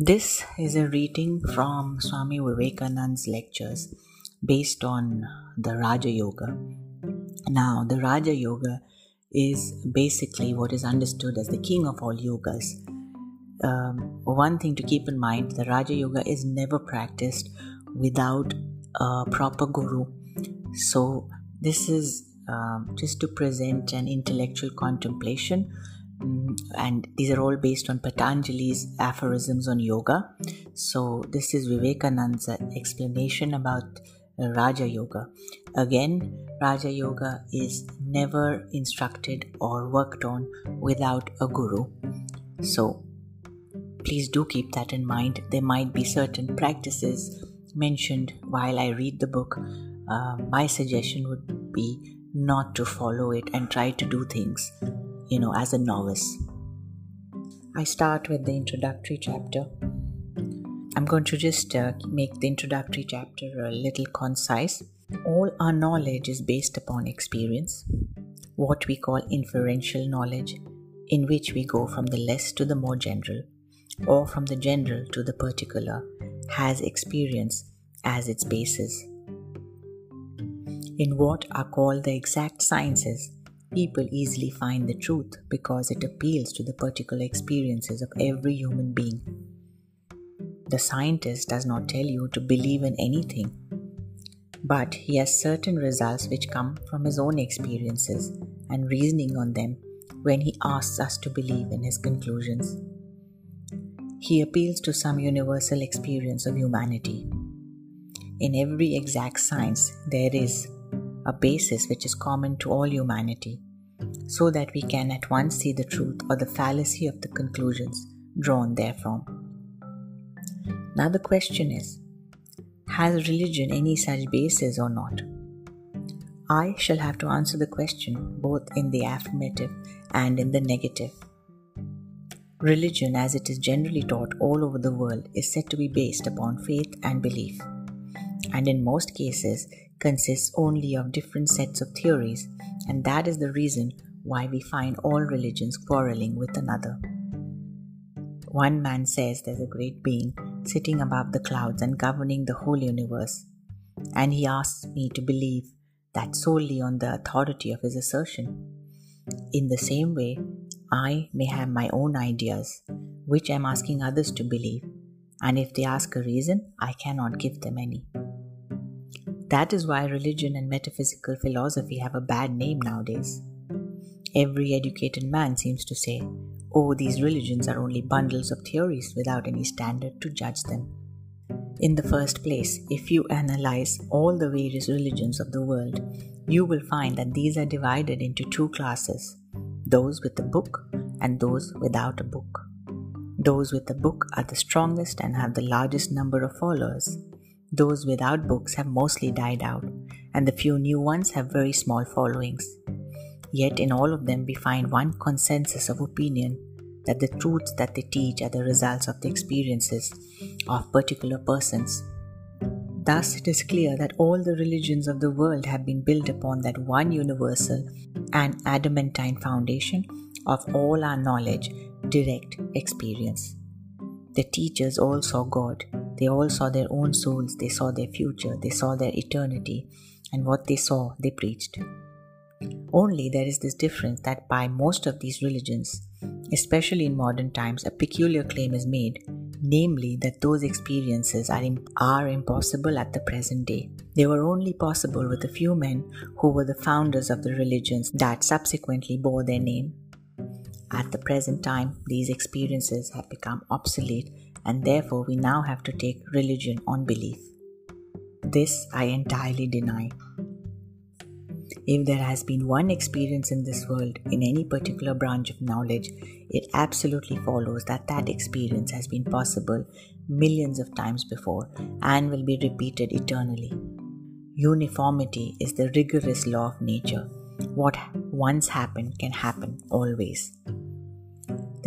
This is a reading from Swami Vivekananda's lectures based on the Raja Yoga. Now, the Raja Yoga is basically what is understood as the king of all yogas. Um, one thing to keep in mind the Raja Yoga is never practiced without a proper guru. So, this is um, just to present an intellectual contemplation and these are all based on Patanjali's aphorisms on yoga. So, this is Vivekananda's explanation about uh, Raja Yoga. Again, Raja Yoga is never instructed or worked on without a guru. So, please do keep that in mind. There might be certain practices mentioned while I read the book. Uh, my suggestion would be not to follow it and try to do things you know, as a novice. I start with the introductory chapter. I'm going to just uh, make the introductory chapter a little concise. All our knowledge is based upon experience, what we call inferential knowledge, in which we go from the less to the more general, or from the general to the particular, has experience as its basis. In what are called the exact sciences, People easily find the truth because it appeals to the particular experiences of every human being. The scientist does not tell you to believe in anything, but he has certain results which come from his own experiences and reasoning on them when he asks us to believe in his conclusions. He appeals to some universal experience of humanity. In every exact science, there is a basis which is common to all humanity, so that we can at once see the truth or the fallacy of the conclusions drawn therefrom. Now, the question is Has religion any such basis or not? I shall have to answer the question both in the affirmative and in the negative. Religion, as it is generally taught all over the world, is said to be based upon faith and belief, and in most cases consists only of different sets of theories, and that is the reason why we find all religions quarreling with another. One man says there's a great being sitting above the clouds and governing the whole universe, and he asks me to believe that solely on the authority of his assertion. In the same way, I may have my own ideas, which I'm asking others to believe, and if they ask a reason, I cannot give them any. That is why religion and metaphysical philosophy have a bad name nowadays. Every educated man seems to say, oh, these religions are only bundles of theories without any standard to judge them. In the first place, if you analyze all the various religions of the world, you will find that these are divided into two classes those with a book and those without a book. Those with a book are the strongest and have the largest number of followers, those without books have mostly died out, and the few new ones have very small followings. Yet in all of them, we find one consensus of opinion that the truths that they teach are the results of the experiences of particular persons. Thus, it is clear that all the religions of the world have been built upon that one universal and adamantine foundation of all our knowledge, direct experience. The teachers all saw God, they all saw their own souls, they saw their future, they saw their eternity, and what they saw, they preached. Only there is this difference that by most of these religions, especially in modern times, a peculiar claim is made, namely that those experiences are, are impossible at the present day. They were only possible with a few men who were the founders of the religions that subsequently bore their name. At the present time, these experiences have become obsolete and therefore we now have to take religion on belief. This I entirely deny. If there has been one experience in this world in any particular branch of knowledge, it absolutely follows that that experience has been possible millions of times before and will be repeated eternally. Uniformity is the rigorous law of nature. What once happened can happen always.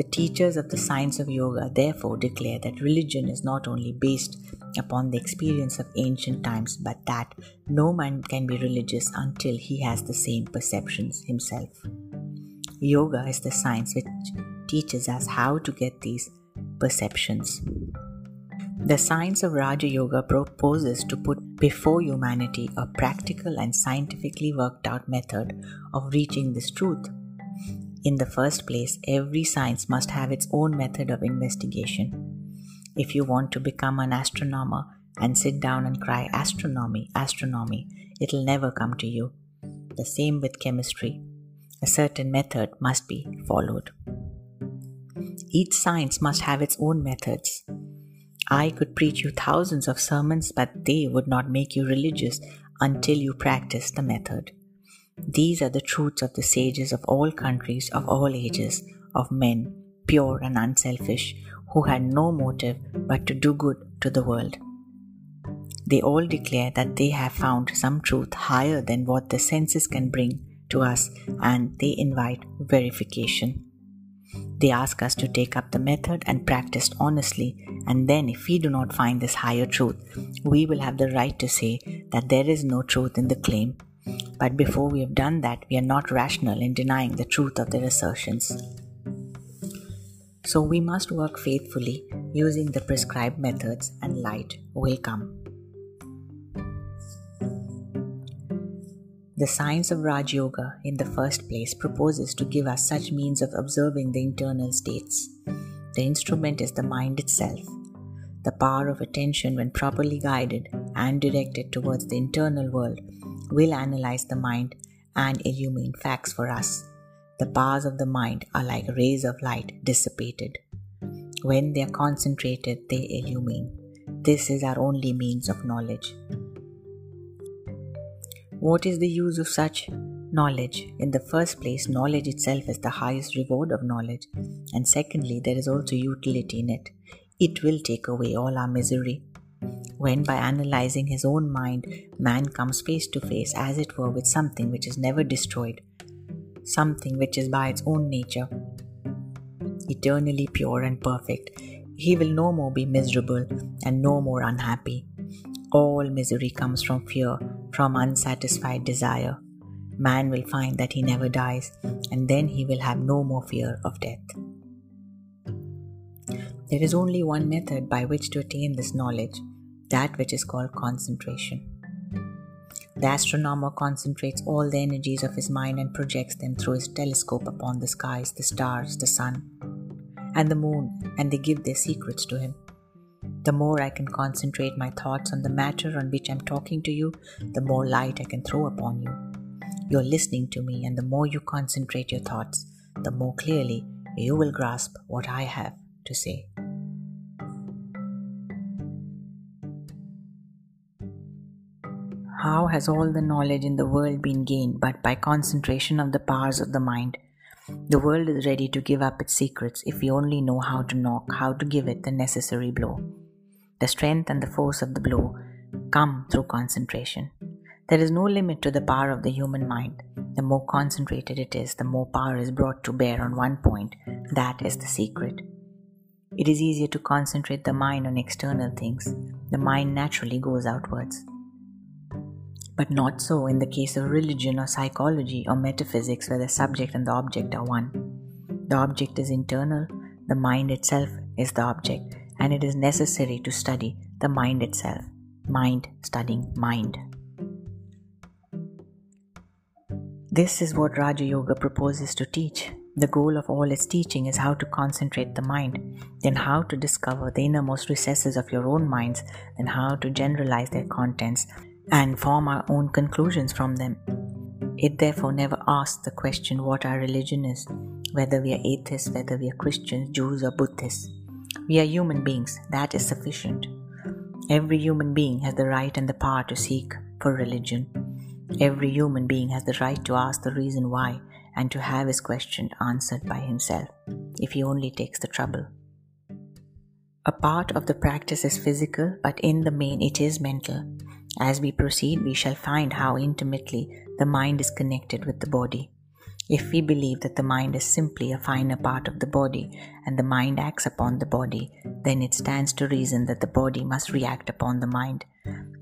The teachers of the science of yoga therefore declare that religion is not only based upon the experience of ancient times, but that no man can be religious until he has the same perceptions himself. Yoga is the science which teaches us how to get these perceptions. The science of Raja Yoga proposes to put before humanity a practical and scientifically worked out method of reaching this truth. In the first place, every science must have its own method of investigation. If you want to become an astronomer and sit down and cry astronomy, astronomy, it'll never come to you. The same with chemistry. A certain method must be followed. Each science must have its own methods. I could preach you thousands of sermons, but they would not make you religious until you practice the method. These are the truths of the sages of all countries, of all ages, of men, pure and unselfish, who had no motive but to do good to the world. They all declare that they have found some truth higher than what the senses can bring to us, and they invite verification. They ask us to take up the method and practice honestly, and then, if we do not find this higher truth, we will have the right to say that there is no truth in the claim. But before we have done that, we are not rational in denying the truth of their assertions. So we must work faithfully using the prescribed methods, and light will come. The science of Raj Yoga, in the first place, proposes to give us such means of observing the internal states. The instrument is the mind itself. The power of attention, when properly guided and directed towards the internal world, will analyze the mind and illumine facts for us. The powers of the mind are like rays of light dissipated. When they are concentrated, they illumine. This is our only means of knowledge. What is the use of such knowledge? In the first place, knowledge itself is the highest reward of knowledge, and secondly, there is also utility in it. It will take away all our misery. When, by analyzing his own mind, man comes face to face, as it were, with something which is never destroyed, something which is by its own nature eternally pure and perfect, he will no more be miserable and no more unhappy. All misery comes from fear, from unsatisfied desire. Man will find that he never dies, and then he will have no more fear of death. There is only one method by which to attain this knowledge, that which is called concentration. The astronomer concentrates all the energies of his mind and projects them through his telescope upon the skies, the stars, the sun, and the moon, and they give their secrets to him. The more I can concentrate my thoughts on the matter on which I'm talking to you, the more light I can throw upon you. You're listening to me, and the more you concentrate your thoughts, the more clearly you will grasp what I have to say. How has all the knowledge in the world been gained but by concentration of the powers of the mind? The world is ready to give up its secrets if we only know how to knock, how to give it the necessary blow. The strength and the force of the blow come through concentration. There is no limit to the power of the human mind. The more concentrated it is, the more power is brought to bear on one point. That is the secret. It is easier to concentrate the mind on external things. The mind naturally goes outwards. But not so in the case of religion or psychology or metaphysics, where the subject and the object are one. The object is internal, the mind itself is the object, and it is necessary to study the mind itself. Mind studying mind. This is what Raja Yoga proposes to teach. The goal of all its teaching is how to concentrate the mind, then how to discover the innermost recesses of your own minds, then how to generalize their contents and form our own conclusions from them. It therefore never asks the question what our religion is, whether we are atheists, whether we are Christians, Jews, or Buddhists. We are human beings, that is sufficient. Every human being has the right and the power to seek for religion. Every human being has the right to ask the reason why and to have his question answered by himself, if he only takes the trouble. A part of the practice is physical, but in the main it is mental. As we proceed, we shall find how intimately the mind is connected with the body. If we believe that the mind is simply a finer part of the body and the mind acts upon the body, then it stands to reason that the body must react upon the mind.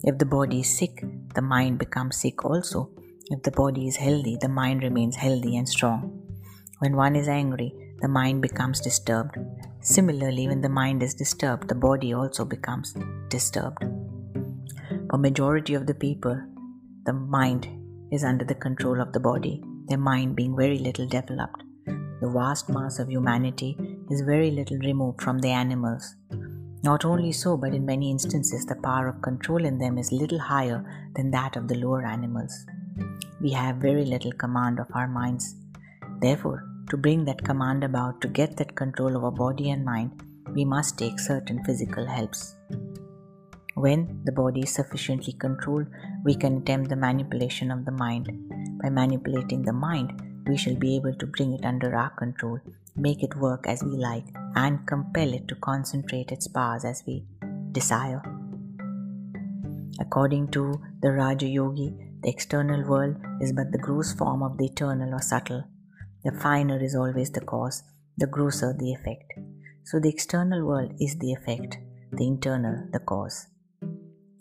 If the body is sick, the mind becomes sick also. If the body is healthy, the mind remains healthy and strong. When one is angry, the mind becomes disturbed. Similarly, when the mind is disturbed, the body also becomes disturbed. For majority of the people, the mind is under the control of the body, their mind being very little developed. The vast mass of humanity is very little removed from the animals. Not only so, but in many instances, the power of control in them is little higher than that of the lower animals. We have very little command of our minds. Therefore, to bring that command about, to get that control over body and mind, we must take certain physical helps. When the body is sufficiently controlled, we can attempt the manipulation of the mind. By manipulating the mind, we shall be able to bring it under our control, make it work as we like, and compel it to concentrate its powers as we desire. According to the Raja Yogi, the external world is but the gross form of the eternal or subtle. The finer is always the cause, the grosser the effect. So the external world is the effect, the internal the cause.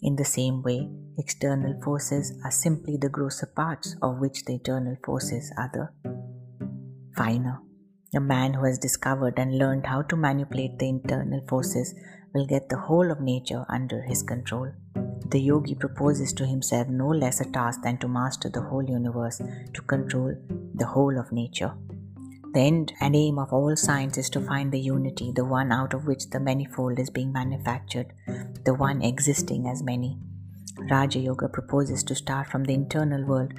In the same way, external forces are simply the grosser parts of which the internal forces are the finer. A man who has discovered and learned how to manipulate the internal forces will get the whole of nature under his control. The yogi proposes to himself no less a task than to master the whole universe, to control the whole of nature. The end and aim of all science is to find the unity, the one out of which the manifold is being manufactured, the one existing as many. Raja Yoga proposes to start from the internal world,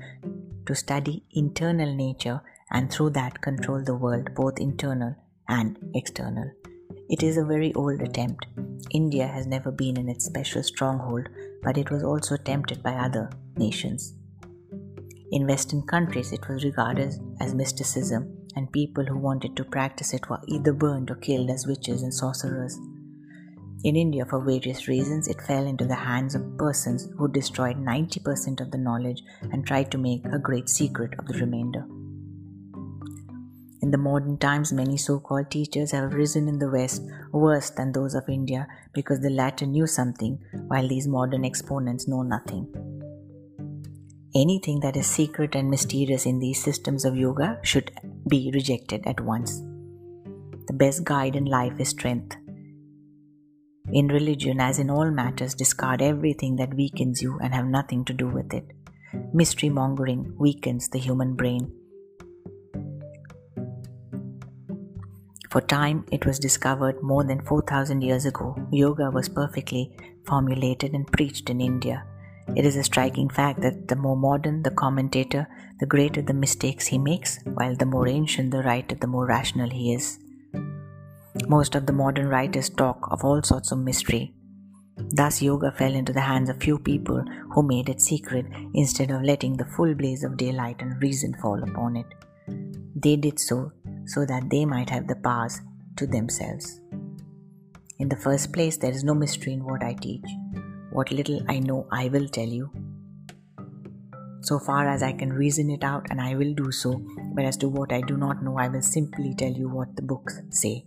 to study internal nature, and through that control the world, both internal and external. It is a very old attempt. India has never been in its special stronghold, but it was also attempted by other nations. In Western countries, it was regarded as mysticism, and people who wanted to practice it were either burned or killed as witches and sorcerers. In India, for various reasons, it fell into the hands of persons who destroyed 90% of the knowledge and tried to make a great secret of the remainder. In the modern times, many so called teachers have risen in the West worse than those of India because the latter knew something while these modern exponents know nothing. Anything that is secret and mysterious in these systems of yoga should be rejected at once. The best guide in life is strength. In religion, as in all matters, discard everything that weakens you and have nothing to do with it. Mystery mongering weakens the human brain. For time, it was discovered more than 4000 years ago, yoga was perfectly formulated and preached in India. It is a striking fact that the more modern the commentator, the greater the mistakes he makes, while the more ancient the writer, the more rational he is. Most of the modern writers talk of all sorts of mystery. Thus, yoga fell into the hands of few people who made it secret instead of letting the full blaze of daylight and reason fall upon it. They did so so that they might have the powers to themselves. In the first place, there is no mystery in what I teach. What little I know, I will tell you. So far as I can reason it out, and I will do so, but as to what I do not know, I will simply tell you what the books say.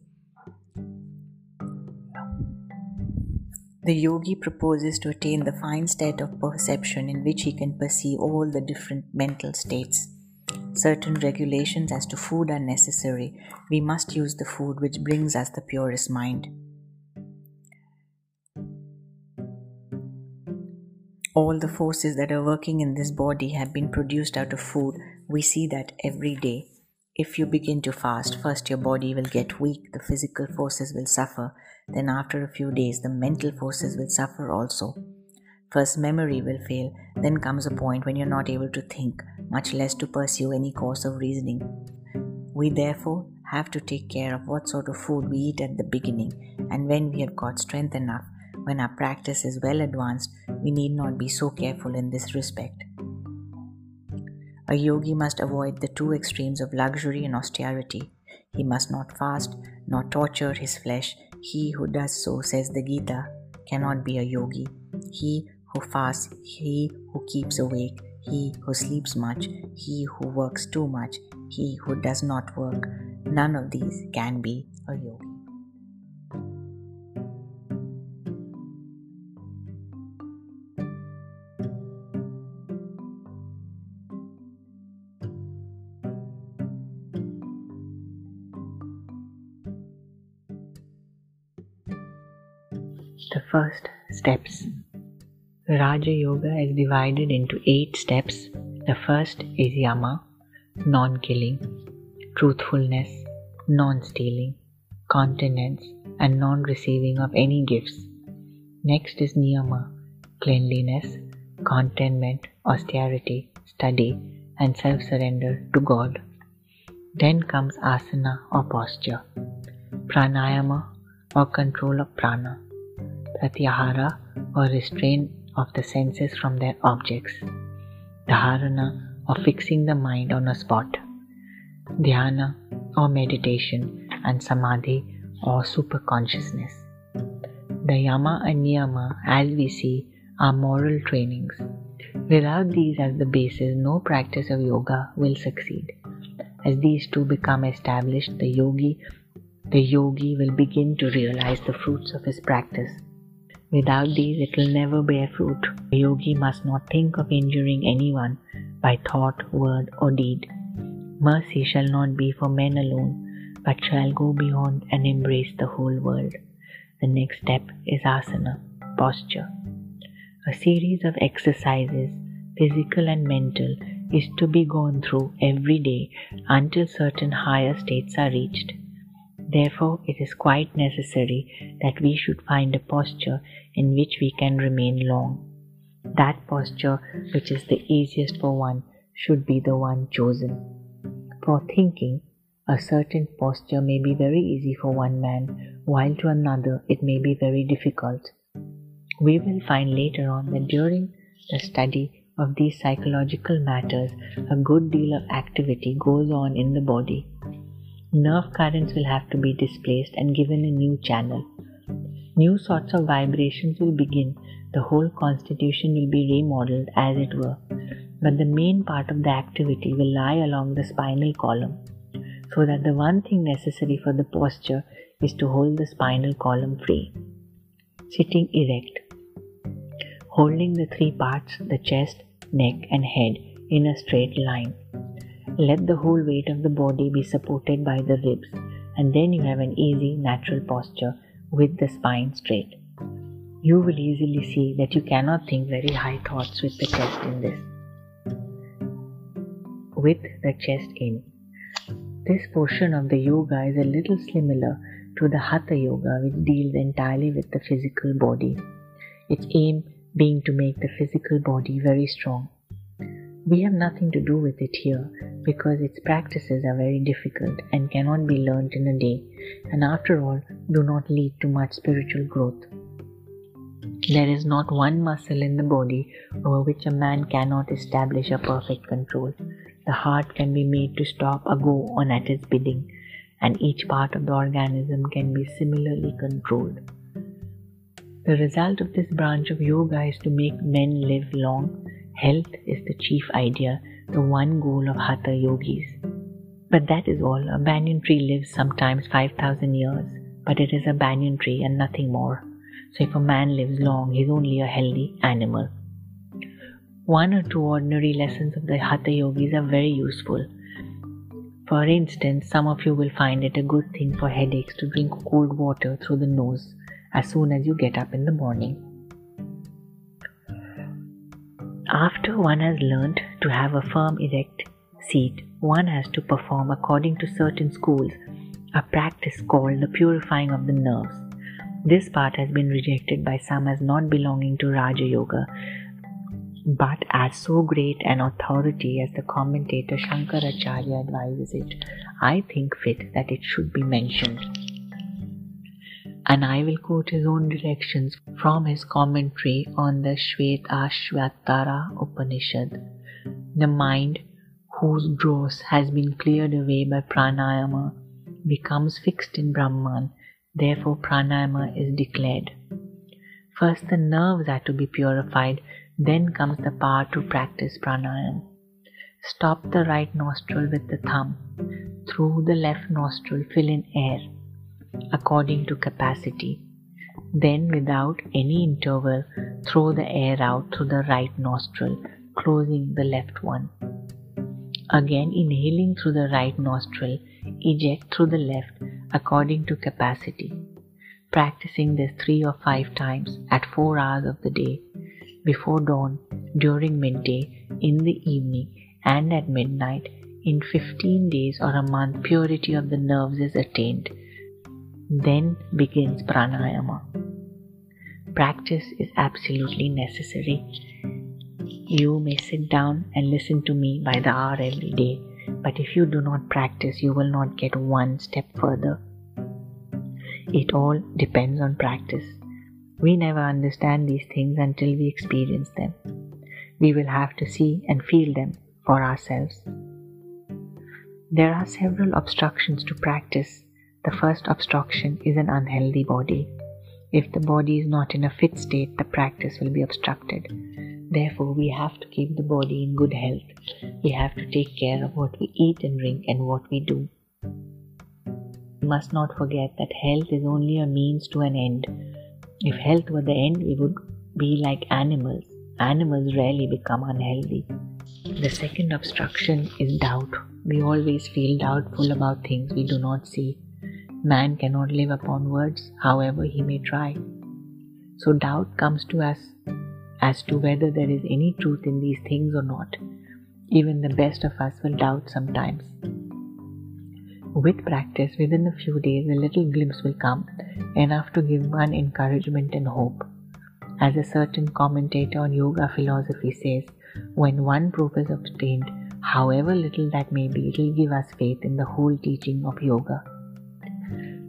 The yogi proposes to attain the fine state of perception in which he can perceive all the different mental states Certain regulations as to food are necessary. We must use the food which brings us the purest mind. All the forces that are working in this body have been produced out of food. We see that every day. If you begin to fast, first your body will get weak, the physical forces will suffer, then after a few days, the mental forces will suffer also. First, memory will fail, then comes a point when you're not able to think, much less to pursue any course of reasoning. We therefore have to take care of what sort of food we eat at the beginning, and when we have got strength enough, when our practice is well advanced, we need not be so careful in this respect. A yogi must avoid the two extremes of luxury and austerity. He must not fast, nor torture his flesh. He who does so, says the Gita, cannot be a yogi. He who fasts, he who keeps awake, he who sleeps much, he who works too much, he who does not work. None of these can be a yogi. First steps. Raja Yoga is divided into eight steps. The first is Yama, non killing, truthfulness, non stealing, continence, and non receiving of any gifts. Next is Niyama, cleanliness, contentment, austerity, study, and self surrender to God. Then comes asana or posture, pranayama or control of prana, pratyahara or restraint of the senses from their objects, dharana or fixing the mind on a spot, dhyana or meditation, and samadhi or superconsciousness. The yama and niyama, as we see, are moral trainings. Without these as the basis, no practice of yoga will succeed. As these two become established, the yogi the yogi will begin to realize the fruits of his practice. Without these, it will never bear fruit. A yogi must not think of injuring anyone by thought, word, or deed. Mercy shall not be for men alone, but shall go beyond and embrace the whole world. The next step is asana, posture. A series of exercises, physical and mental, is to be gone through every day until certain higher states are reached. Therefore, it is quite necessary that we should find a posture in which we can remain long. That posture which is the easiest for one should be the one chosen. For thinking, a certain posture may be very easy for one man, while to another it may be very difficult. We will find later on that during the study of these psychological matters, a good deal of activity goes on in the body. Nerve currents will have to be displaced and given a new channel. New sorts of vibrations will begin, the whole constitution will be remodeled, as it were. But the main part of the activity will lie along the spinal column, so that the one thing necessary for the posture is to hold the spinal column free. Sitting erect, holding the three parts, the chest, neck, and head, in a straight line. Let the whole weight of the body be supported by the ribs, and then you have an easy, natural posture with the spine straight. You will easily see that you cannot think very high thoughts with the chest in this. With the chest in. This portion of the yoga is a little similar to the Hatha Yoga, which deals entirely with the physical body. Its aim being to make the physical body very strong. We have nothing to do with it here because its practices are very difficult and cannot be learnt in a day, and after all, do not lead to much spiritual growth. There is not one muscle in the body over which a man cannot establish a perfect control. The heart can be made to stop a go on at its bidding, and each part of the organism can be similarly controlled. The result of this branch of yoga is to make men live long. Health is the chief idea, the one goal of Hatha yogis. But that is all. A banyan tree lives sometimes 5,000 years, but it is a banyan tree and nothing more. So if a man lives long, he is only a healthy animal. One or two ordinary lessons of the Hatha yogis are very useful. For instance, some of you will find it a good thing for headaches to drink cold water through the nose as soon as you get up in the morning. After one has learned to have a firm, erect seat, one has to perform, according to certain schools, a practice called the purifying of the nerves. This part has been rejected by some as not belonging to Raja Yoga, but as so great an authority as the commentator Shankaracharya advises it, I think fit that it should be mentioned and I will quote his own directions from his commentary on the Shvetashvatara Upanishad. The mind, whose dross has been cleared away by pranayama, becomes fixed in Brahman, therefore, pranayama is declared. First, the nerves are to be purified, then comes the power to practice pranayama. Stop the right nostril with the thumb. Through the left nostril, fill in air according to capacity. Then, without any interval, throw the air out through the right nostril, closing the left one. Again, inhaling through the right nostril, eject through the left according to capacity. practicing this three or five times at four hours of the day, before dawn, during midday, in the evening, and at midnight, in 15 days or a month, purity of the nerves is attained. Then begins pranayama. Practice is absolutely necessary. You may sit down and listen to me by the hour every day, but if you do not practice, you will not get one step further. It all depends on practice. We never understand these things until we experience them. We will have to see and feel them for ourselves. There are several obstructions to practice. The first obstruction is an unhealthy body. If the body is not in a fit state, the practice will be obstructed. Therefore, we have to keep the body in good health. We have to take care of what we eat and drink and what we do. We must not forget that health is only a means to an end. If health were the end, we would be like animals. Animals rarely become unhealthy. The second obstruction is doubt. We always feel doubtful about things we do not see. Man cannot live upon words, however he may try. So doubt comes to us as to whether there is any truth in these things or not. Even the best of us will doubt sometimes. With practice, within a few days, a little glimpse will come, enough to give one encouragement and hope. As a certain commentator on yoga philosophy says, when one proof is obtained, however little that may be, it will give us faith in the whole teaching of yoga.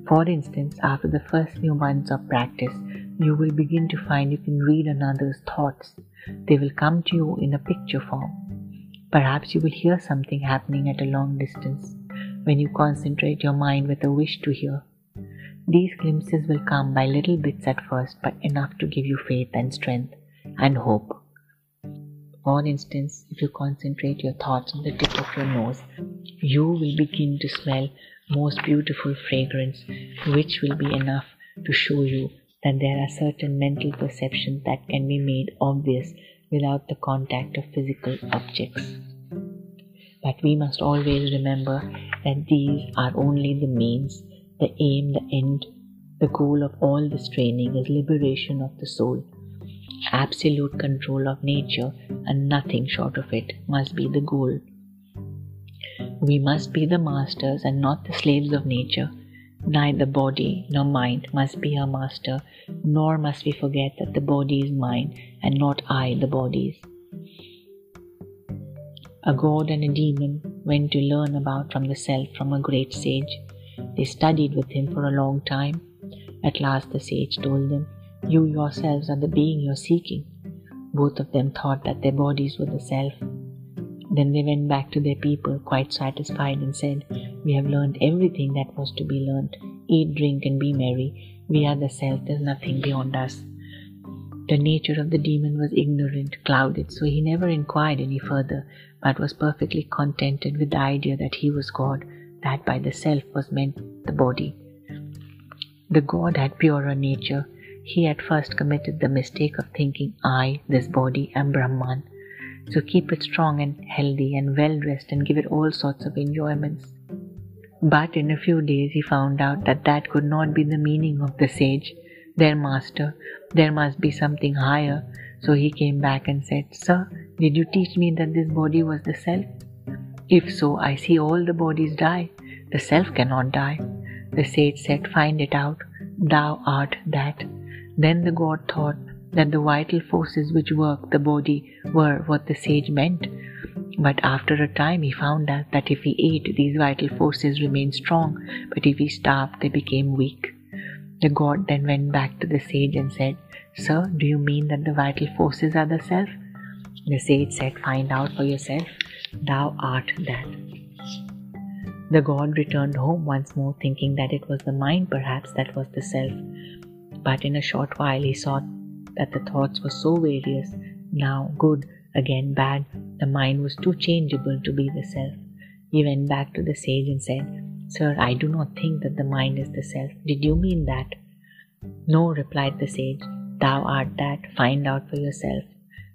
For instance, after the first few months of practice, you will begin to find you can read another's thoughts. They will come to you in a picture form. Perhaps you will hear something happening at a long distance when you concentrate your mind with a wish to hear. These glimpses will come by little bits at first, but enough to give you faith and strength and hope. For instance, if you concentrate your thoughts on the tip of your nose, you will begin to smell most beautiful fragrance, which will be enough to show you that there are certain mental perceptions that can be made obvious without the contact of physical objects. But we must always remember that these are only the means, the aim, the end, the goal of all this training is liberation of the soul. Absolute control of nature and nothing short of it must be the goal. We must be the masters and not the slaves of nature. Neither body nor mind must be our master, nor must we forget that the body is mine and not I the body's. A god and a demon went to learn about from the self from a great sage. They studied with him for a long time. At last the sage told them, You yourselves are the being you're seeking. Both of them thought that their bodies were the self. Then they went back to their people quite satisfied and said, We have learned everything that was to be learned. Eat, drink, and be merry. We are the self, there's nothing beyond us. The nature of the demon was ignorant, clouded, so he never inquired any further, but was perfectly contented with the idea that he was God, that by the self was meant the body. The God had purer nature. He at first committed the mistake of thinking, I, this body, am Brahman. So keep it strong and healthy and well dressed and give it all sorts of enjoyments. But in a few days he found out that that could not be the meaning of the sage, their master. There must be something higher. So he came back and said, Sir, did you teach me that this body was the self? If so, I see all the bodies die. The self cannot die. The sage said, Find it out. Thou art that. Then the god thought, that the vital forces which work the body were what the sage meant. But after a time, he found out that if he ate, these vital forces remained strong, but if he starved, they became weak. The god then went back to the sage and said, Sir, do you mean that the vital forces are the self? The sage said, Find out for yourself. Thou art that. The god returned home once more, thinking that it was the mind perhaps that was the self. But in a short while he saw that the thoughts were so various, now good, again bad, the mind was too changeable to be the self. He went back to the sage and said, Sir, I do not think that the mind is the self. Did you mean that? No, replied the sage. Thou art that. Find out for yourself.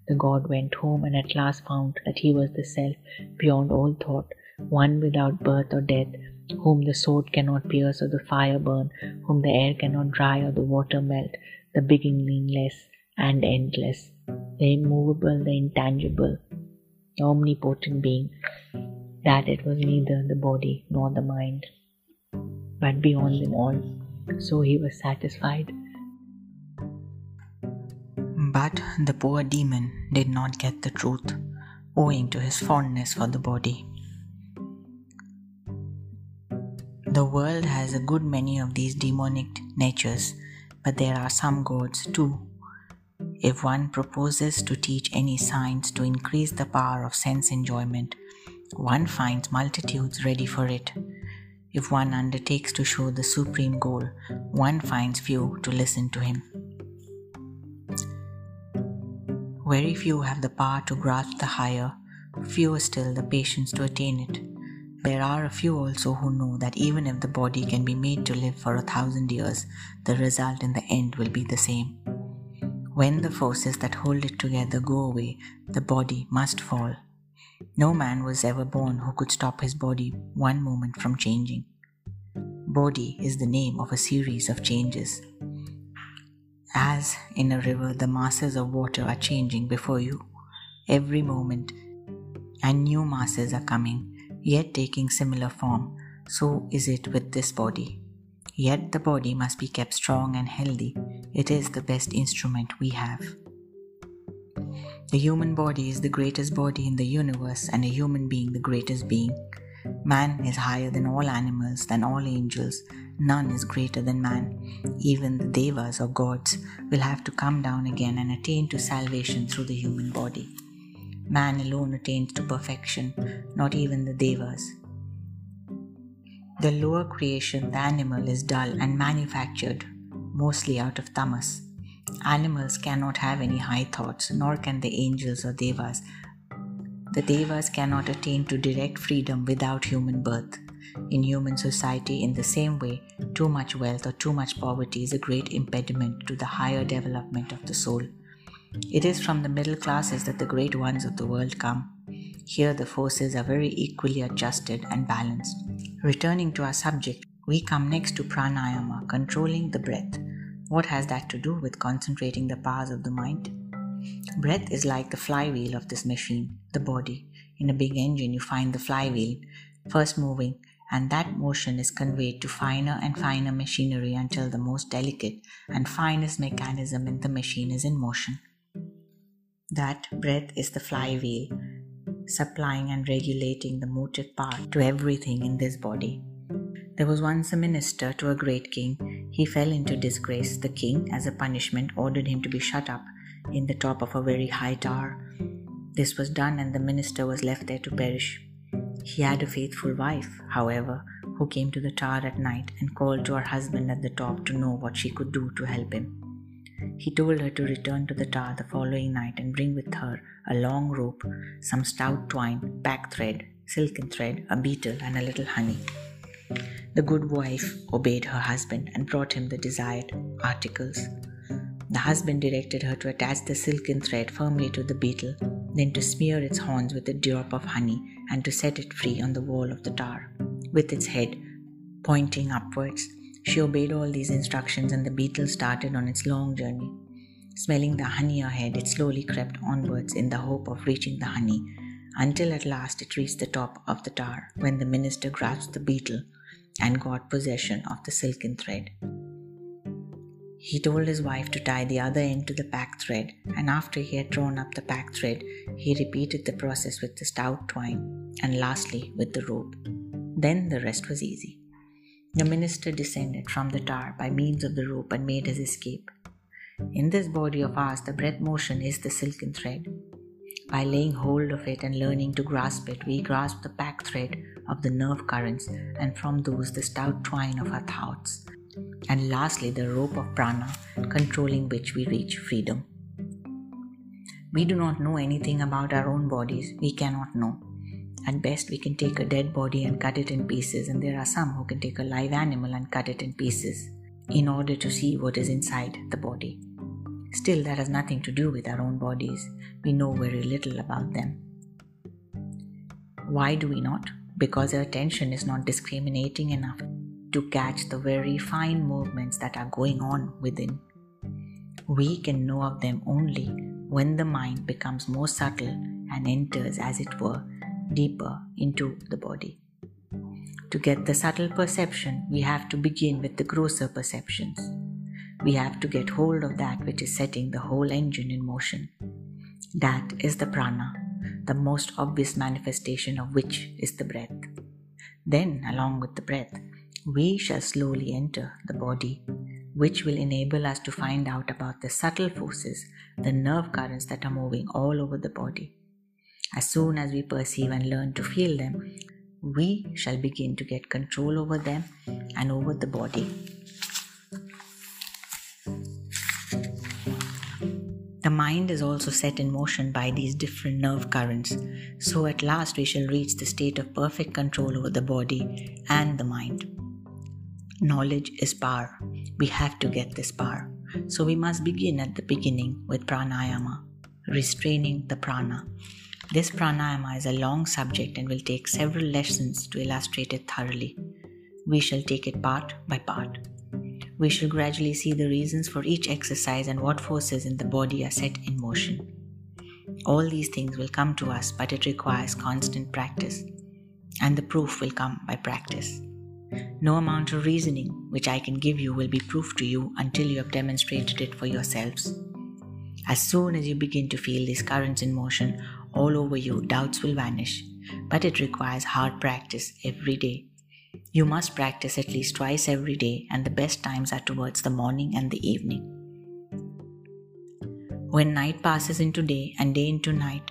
The god went home and at last found that he was the self beyond all thought, one without birth or death, whom the sword cannot pierce or the fire burn, whom the air cannot dry or the water melt, the beginningless and endless, the immovable, the intangible, the omnipotent being, that it was neither the body nor the mind, but beyond them all. So he was satisfied. But the poor demon did not get the truth, owing to his fondness for the body. The world has a good many of these demonic natures, but there are some gods too. If one proposes to teach any science to increase the power of sense enjoyment, one finds multitudes ready for it. If one undertakes to show the supreme goal, one finds few to listen to him. Very few have the power to grasp the higher, fewer still the patience to attain it. There are a few also who know that even if the body can be made to live for a thousand years, the result in the end will be the same. When the forces that hold it together go away, the body must fall. No man was ever born who could stop his body one moment from changing. Body is the name of a series of changes. As in a river, the masses of water are changing before you every moment, and new masses are coming yet taking similar form, so is it with this body. Yet the body must be kept strong and healthy. It is the best instrument we have. The human body is the greatest body in the universe, and a human being the greatest being. Man is higher than all animals, than all angels. None is greater than man. Even the devas or gods will have to come down again and attain to salvation through the human body. Man alone attains to perfection, not even the devas. The lower creation, the animal, is dull and manufactured, mostly out of tamas. Animals cannot have any high thoughts, nor can the angels or devas. The devas cannot attain to direct freedom without human birth. In human society, in the same way, too much wealth or too much poverty is a great impediment to the higher development of the soul. It is from the middle classes that the great ones of the world come. Here the forces are very equally adjusted and balanced. Returning to our subject, we come next to pranayama, controlling the breath. What has that to do with concentrating the powers of the mind? Breath is like the flywheel of this machine, the body. In a big engine, you find the flywheel, first moving, and that motion is conveyed to finer and finer machinery until the most delicate and finest mechanism in the machine is in motion. That breath is the flywheel, supplying and regulating the motive power to everything in this body. There was once a minister to a great king. He fell into disgrace. The king, as a punishment, ordered him to be shut up in the top of a very high tower. This was done, and the minister was left there to perish. He had a faithful wife, however, who came to the tower at night and called to her husband at the top to know what she could do to help him. He told her to return to the tower the following night and bring with her a long rope, some stout twine, pack thread, silken thread, a beetle, and a little honey. The good wife obeyed her husband and brought him the desired articles. The husband directed her to attach the silken thread firmly to the beetle, then to smear its horns with a drop of honey and to set it free on the wall of the tower, with its head pointing upwards she obeyed all these instructions, and the beetle started on its long journey. Smelling the honey ahead, it slowly crept onwards in the hope of reaching the honey, until at last it reached the top of the tower, when the minister grasped the beetle and got possession of the silken thread. He told his wife to tie the other end to the pack thread, and after he had drawn up the pack thread, he repeated the process with the stout twine, and lastly with the rope. Then the rest was easy. The minister descended from the tower by means of the rope and made his escape. In this body of ours, the breath motion is the silken thread. By laying hold of it and learning to grasp it, we grasp the pack thread of the nerve currents, and from those the stout twine of our thoughts. And lastly, the rope of prana, controlling which we reach freedom. We do not know anything about our own bodies, we cannot know. At best, we can take a dead body and cut it in pieces, and there are some who can take a live animal and cut it in pieces in order to see what is inside the body. Still, that has nothing to do with our own bodies. We know very little about them. Why do we not? Because our attention is not discriminating enough to catch the very fine movements that are going on within. We can know of them only when the mind becomes more subtle and enters, as it were, deeper into the body. To get the subtle perception, we have to begin with the grosser perceptions. We have to get hold of that which is setting the whole engine in motion. That is the prana, the most obvious manifestation of which is the breath. Then, along with the breath, we shall slowly enter the body, which will enable us to find out about the subtle forces, the nerve currents that are moving all over the body. As soon as we perceive and learn to feel them, we shall begin to get control over them and over the body. The mind is also set in motion by these different nerve currents, so at last we shall reach the state of perfect control over the body and the mind. Knowledge is power. We have to get this power. So we must begin at the beginning with pranayama, restraining the prana. This pranayama is a long subject and will take several lessons to illustrate it thoroughly. We shall take it part by part. We shall gradually see the reasons for each exercise and what forces in the body are set in motion. All these things will come to us, but it requires constant practice, and the proof will come by practice. No amount of reasoning which I can give you will be proof to you until you have demonstrated it for yourselves. As soon as you begin to feel these currents in motion, all over you, doubts will vanish, but it requires hard practice every day. You must practice at least twice every day, and the best times are towards the morning and the evening. When night passes into day and day into night,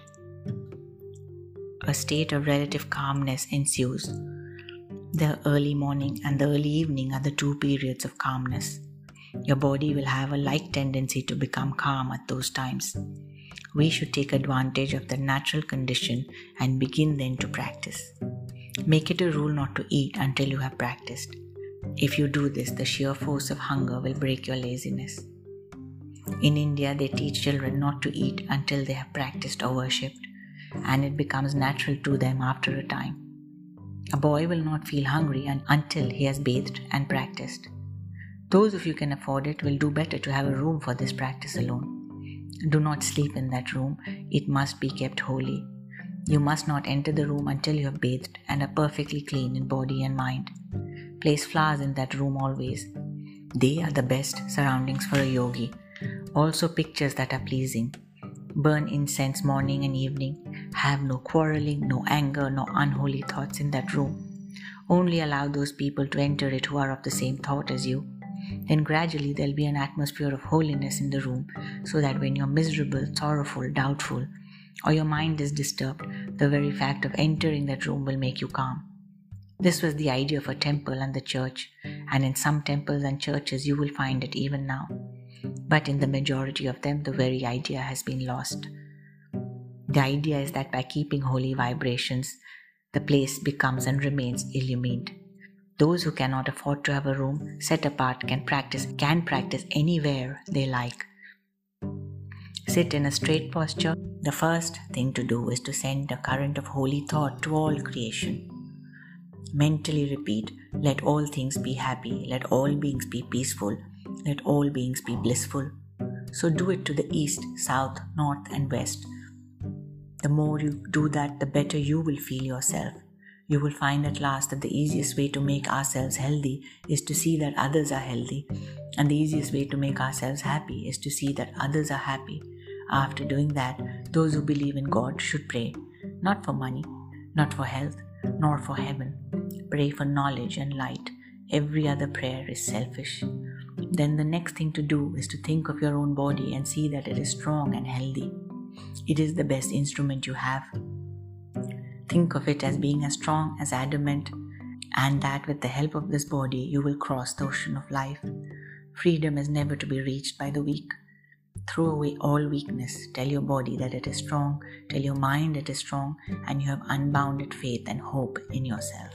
a state of relative calmness ensues. The early morning and the early evening are the two periods of calmness. Your body will have a like tendency to become calm at those times we should take advantage of the natural condition and begin then to practice. Make it a rule not to eat until you have practiced. If you do this, the sheer force of hunger will break your laziness. In India, they teach children not to eat until they have practiced or worshipped, and it becomes natural to them after a time. A boy will not feel hungry until he has bathed and practiced. Those of you can afford it will do better to have a room for this practice alone. Do not sleep in that room, it must be kept holy. You must not enter the room until you have bathed and are perfectly clean in body and mind. Place flowers in that room always. They are the best surroundings for a yogi. Also, pictures that are pleasing. Burn incense morning and evening. Have no quarreling, no anger, no unholy thoughts in that room. Only allow those people to enter it who are of the same thought as you then gradually there'll be an atmosphere of holiness in the room so that when you're miserable, sorrowful, doubtful, or your mind is disturbed, the very fact of entering that room will make you calm. This was the idea of a temple and the church, and in some temples and churches you will find it even now. But in the majority of them, the very idea has been lost. The idea is that by keeping holy vibrations, the place becomes and remains illumined. Those who cannot afford to have a room set apart can practice can practice anywhere they like. Sit in a straight posture. The first thing to do is to send a current of holy thought to all creation. Mentally repeat, let all things be happy, let all beings be peaceful, let all beings be blissful. So do it to the east, south, north, and west. The more you do that, the better you will feel yourself you will find at last that the easiest way to make ourselves healthy is to see that others are healthy, and the easiest way to make ourselves happy is to see that others are happy. After doing that, those who believe in God should pray, not for money, not for health, nor for heaven. Pray for knowledge and light. Every other prayer is selfish. Then the next thing to do is to think of your own body and see that it is strong and healthy. It is the best instrument you have. Think of it as being as strong as adamant, and that with the help of this body you will cross the ocean of life. Freedom is never to be reached by the weak throw away all weakness. Tell your body that it is strong, tell your mind it is strong, and you have unbounded faith and hope in yourself.